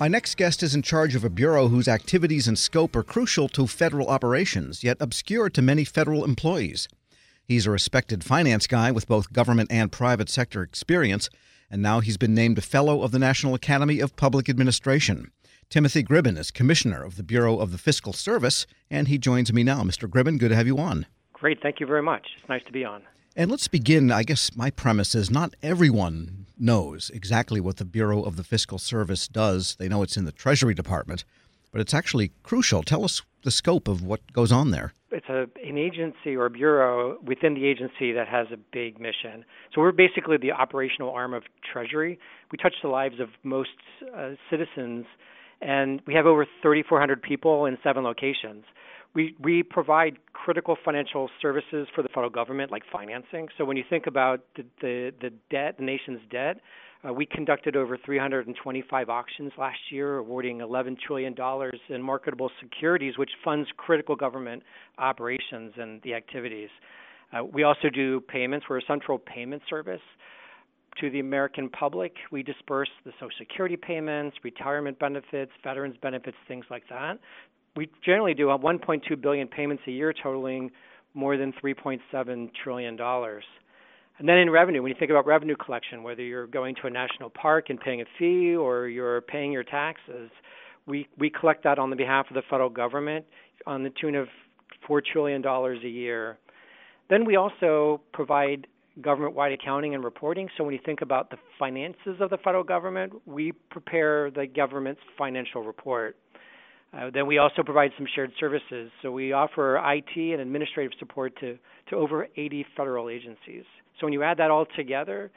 My next guest is in charge of a bureau whose activities and scope are crucial to federal operations, yet obscure to many federal employees. He's a respected finance guy with both government and private sector experience, and now he's been named a Fellow of the National Academy of Public Administration. Timothy Gribben is Commissioner of the Bureau of the Fiscal Service, and he joins me now. Mr. Gribben, good to have you on. Great, thank you very much. It's nice to be on. And let's begin. I guess my premise is not everyone knows exactly what the Bureau of the Fiscal Service does. They know it's in the Treasury Department, but it's actually crucial. Tell us the scope of what goes on there it's a, an agency or bureau within the agency that has a big mission. So we're basically the operational arm of Treasury. We touch the lives of most uh, citizens, and we have over 3,400 people in seven locations. We we provide critical financial services for the federal government, like financing. So when you think about the the, the debt, the nation's debt, uh, we conducted over 325 auctions last year, awarding $11 trillion in marketable securities, which funds critical government operations and the activities. Uh, we also do payments. We're a central payment service to the American public. We disperse the Social Security payments, retirement benefits, veterans benefits, things like that. We generally do 1.2 billion payments a year, totaling more than 3.7 trillion dollars. And then in revenue, when you think about revenue collection, whether you're going to a national park and paying a fee or you're paying your taxes, we, we collect that on the behalf of the federal government on the tune of $4 trillion a year. Then we also provide government wide accounting and reporting. So when you think about the finances of the federal government, we prepare the government's financial report. Uh, then we also provide some shared services. So we offer IT and administrative support to, to over 80 federal agencies. So when you add that all together,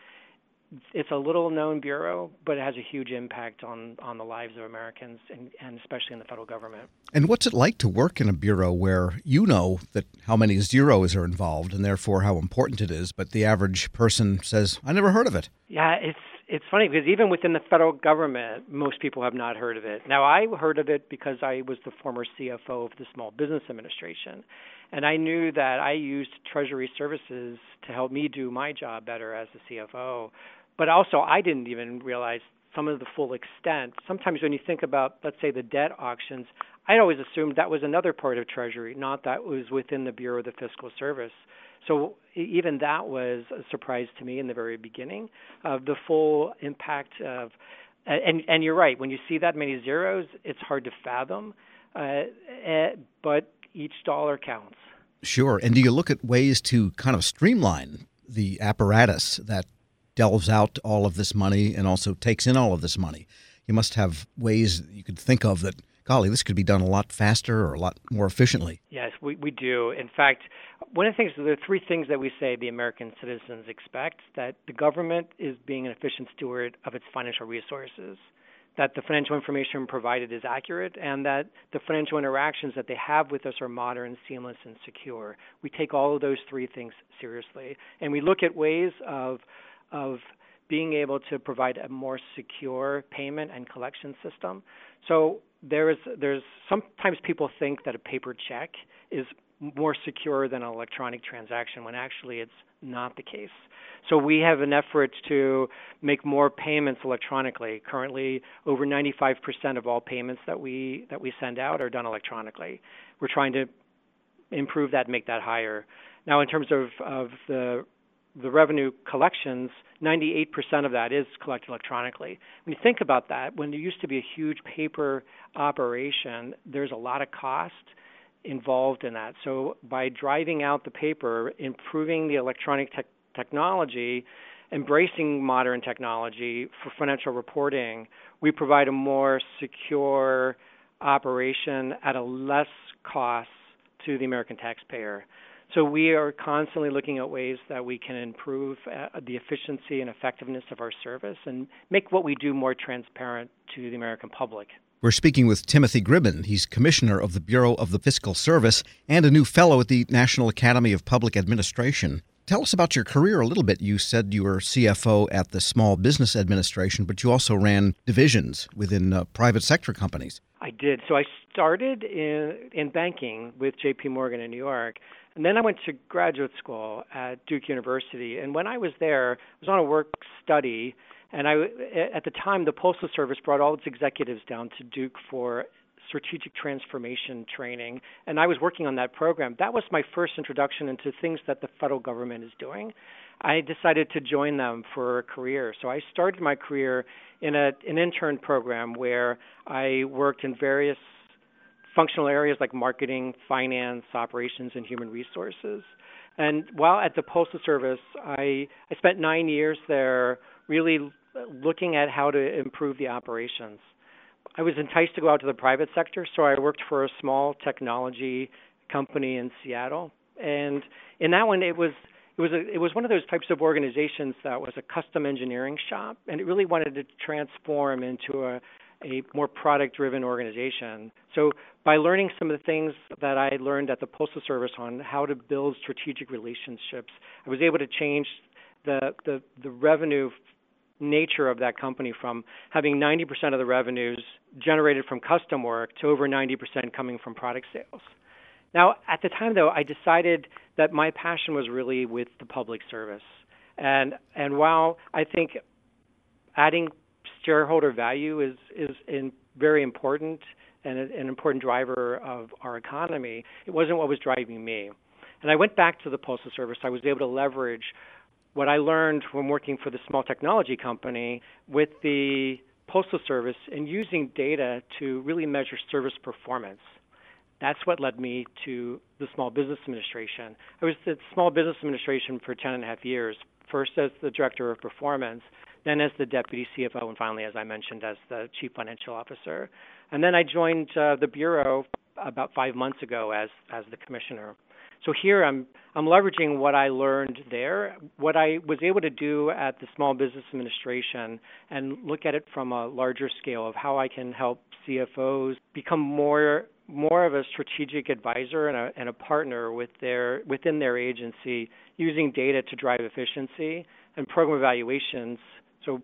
it's a little known bureau, but it has a huge impact on, on the lives of Americans and, and especially in the federal government. And what's it like to work in a bureau where you know that how many zeros are involved and therefore how important it is, but the average person says, I never heard of it? Yeah, it's it's funny because even within the federal government, most people have not heard of it. Now, I heard of it because I was the former CFO of the Small Business Administration, and I knew that I used Treasury services to help me do my job better as the CFO. But also, I didn't even realize some of the full extent. Sometimes when you think about, let's say, the debt auctions, I'd always assumed that was another part of Treasury, not that it was within the Bureau of the Fiscal Service. So even that was a surprise to me in the very beginning of the full impact of. And and you're right. When you see that many zeros, it's hard to fathom. Uh, uh, but each dollar counts. Sure. And do you look at ways to kind of streamline the apparatus that delves out all of this money and also takes in all of this money? You must have ways you could think of that golly, this could be done a lot faster or a lot more efficiently. Yes, we, we do. In fact, one of the things, there are three things that we say the American citizens expect that the government is being an efficient steward of its financial resources, that the financial information provided is accurate, and that the financial interactions that they have with us are modern, seamless, and secure. We take all of those three things seriously, and we look at ways of of being able to provide a more secure payment and collection system. So there is there's sometimes people think that a paper check is more secure than an electronic transaction when actually it's not the case. So we have an effort to make more payments electronically. Currently, over 95% of all payments that we that we send out are done electronically. We're trying to improve that, make that higher. Now, in terms of of the the revenue collections, 98% of that is collected electronically. When you think about that, when there used to be a huge paper operation, there's a lot of cost involved in that. So by driving out the paper, improving the electronic te- technology, embracing modern technology for financial reporting, we provide a more secure operation at a less cost to the American taxpayer. So we are constantly looking at ways that we can improve uh, the efficiency and effectiveness of our service and make what we do more transparent to the American public. We're speaking with Timothy Gribben. He's commissioner of the Bureau of the Fiscal Service and a new fellow at the National Academy of Public Administration. Tell us about your career a little bit. You said you were CFO at the Small Business Administration, but you also ran divisions within uh, private sector companies. I did. So I started in in banking with J.P. Morgan in New York, and then I went to graduate school at Duke University. And when I was there, I was on a work study, And I, at the time, the Postal Service brought all its executives down to Duke for strategic transformation training, and I was working on that program. That was my first introduction into things that the federal government is doing. I decided to join them for a career. So I started my career in a, an intern program where I worked in various functional areas like marketing, finance, operations, and human resources. And while at the Postal Service, I, I spent nine years there really looking at how to improve the operations. I was enticed to go out to the private sector, so I worked for a small technology company in Seattle. And in that one, it was it was a, it was one of those types of organizations that was a custom engineering shop, and it really wanted to transform into a a more product driven organization. So by learning some of the things that I learned at the Postal Service on how to build strategic relationships, I was able to change the the, the revenue nature of that company from having 90% of the revenues generated from custom work to over 90% coming from product sales. Now, at the time though, I decided that my passion was really with the public service. And and while I think adding shareholder value is is in, very important and an important driver of our economy, it wasn't what was driving me. And I went back to the Postal Service. I was able to leverage what I learned from working for the small technology company with the Postal Service and using data to really measure service performance. That's what led me to the Small Business Administration. I was at the Small Business Administration for 10 and a half years, first as the Director of Performance, then as the Deputy CFO, and finally, as I mentioned, as the Chief Financial Officer. And then I joined uh, the Bureau about five months ago as, as the Commissioner. So here I'm I'm leveraging what I learned there, what I was able to do at the Small Business Administration, and look at it from a larger scale of how I can help CFOs become more more of a strategic advisor and a, and a partner with their within their agency, using data to drive efficiency and program evaluations. So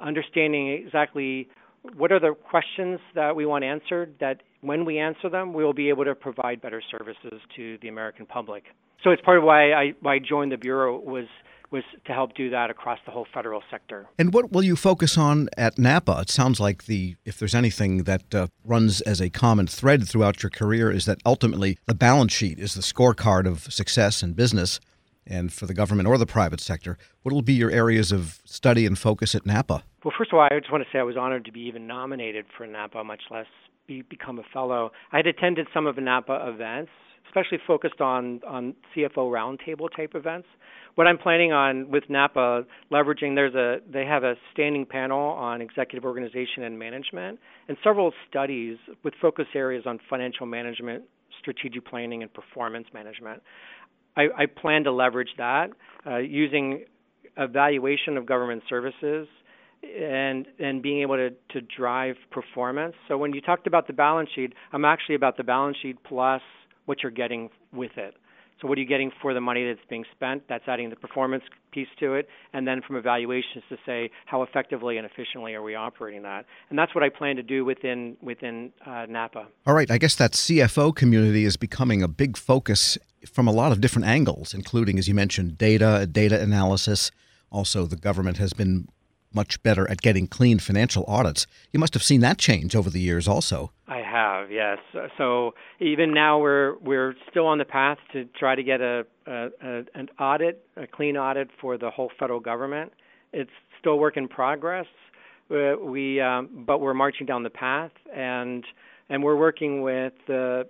understanding exactly what are the questions that we want answered that when we answer them, we will be able to provide better services to the American public. So it's part of why I, why I joined the Bureau was was to help do that across the whole federal sector. And what will you focus on at NAPA? It sounds like the if there's anything that uh, runs as a common thread throughout your career is that ultimately the balance sheet is the scorecard of success in business and for the government or the private sector. What will be your areas of study and focus at NAPA? Well, first of all, I just want to say I was honored to be even nominated for NAPA, much less be, become a fellow. I had attended some of NAPA events, especially focused on on CFO roundtable type events. What I'm planning on with NAPA, leveraging there's a they have a standing panel on executive organization and management, and several studies with focus areas on financial management, strategic planning, and performance management. I, I plan to leverage that uh, using evaluation of government services and and being able to to drive performance. So when you talked about the balance sheet, I'm actually about the balance sheet plus what you're getting with it. So what are you getting for the money that's being spent? That's adding the performance piece to it, and then from evaluations to say how effectively and efficiently are we operating that, and that's what I plan to do within within uh, NAPA. All right, I guess that CFO community is becoming a big focus from a lot of different angles, including, as you mentioned, data, data analysis. Also, the government has been much better at getting clean financial audits. You must have seen that change over the years also. I have, yes. So even now we're we're still on the path to try to get a, a, a an audit, a clean audit for the whole federal government. It's still work in progress. Uh, we um, but we're marching down the path and and we're working with the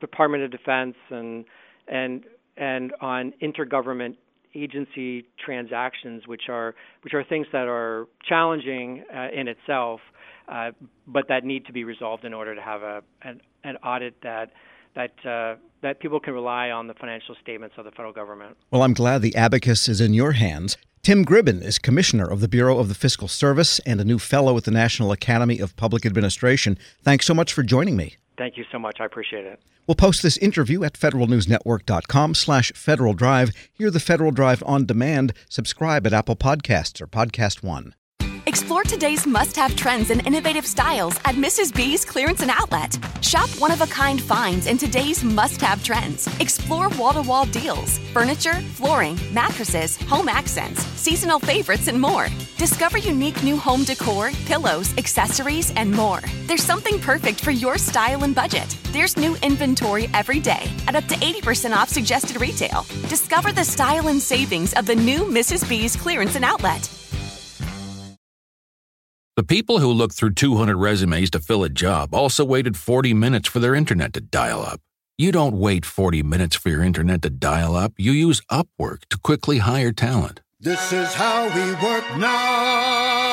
Department of Defense and and and on intergovernment agency transactions, which are which are things that are challenging uh, in itself, uh, but that need to be resolved in order to have a an, an audit that that uh, that people can rely on the financial statements of the federal government. Well, I'm glad the abacus is in your hands. Tim Gribben is commissioner of the Bureau of the Fiscal Service and a new fellow at the National Academy of Public Administration. Thanks so much for joining me. Thank you so much. I appreciate it. We'll post this interview at federalnewsnetwork.com slash Federal Drive. Hear the Federal Drive on demand. Subscribe at Apple Podcasts or Podcast One. Explore today's must have trends and innovative styles at Mrs. B's Clearance and Outlet. Shop one of a kind finds in today's must have trends. Explore wall to wall deals, furniture, flooring, mattresses, home accents, seasonal favorites, and more. Discover unique new home decor, pillows, accessories, and more. There's something perfect for your style and budget. There's new inventory every day at up to 80% off suggested retail. Discover the style and savings of the new Mrs. B's Clearance and Outlet. The people who looked through 200 resumes to fill a job also waited 40 minutes for their internet to dial up. You don't wait 40 minutes for your internet to dial up. You use Upwork to quickly hire talent. This is how we work now.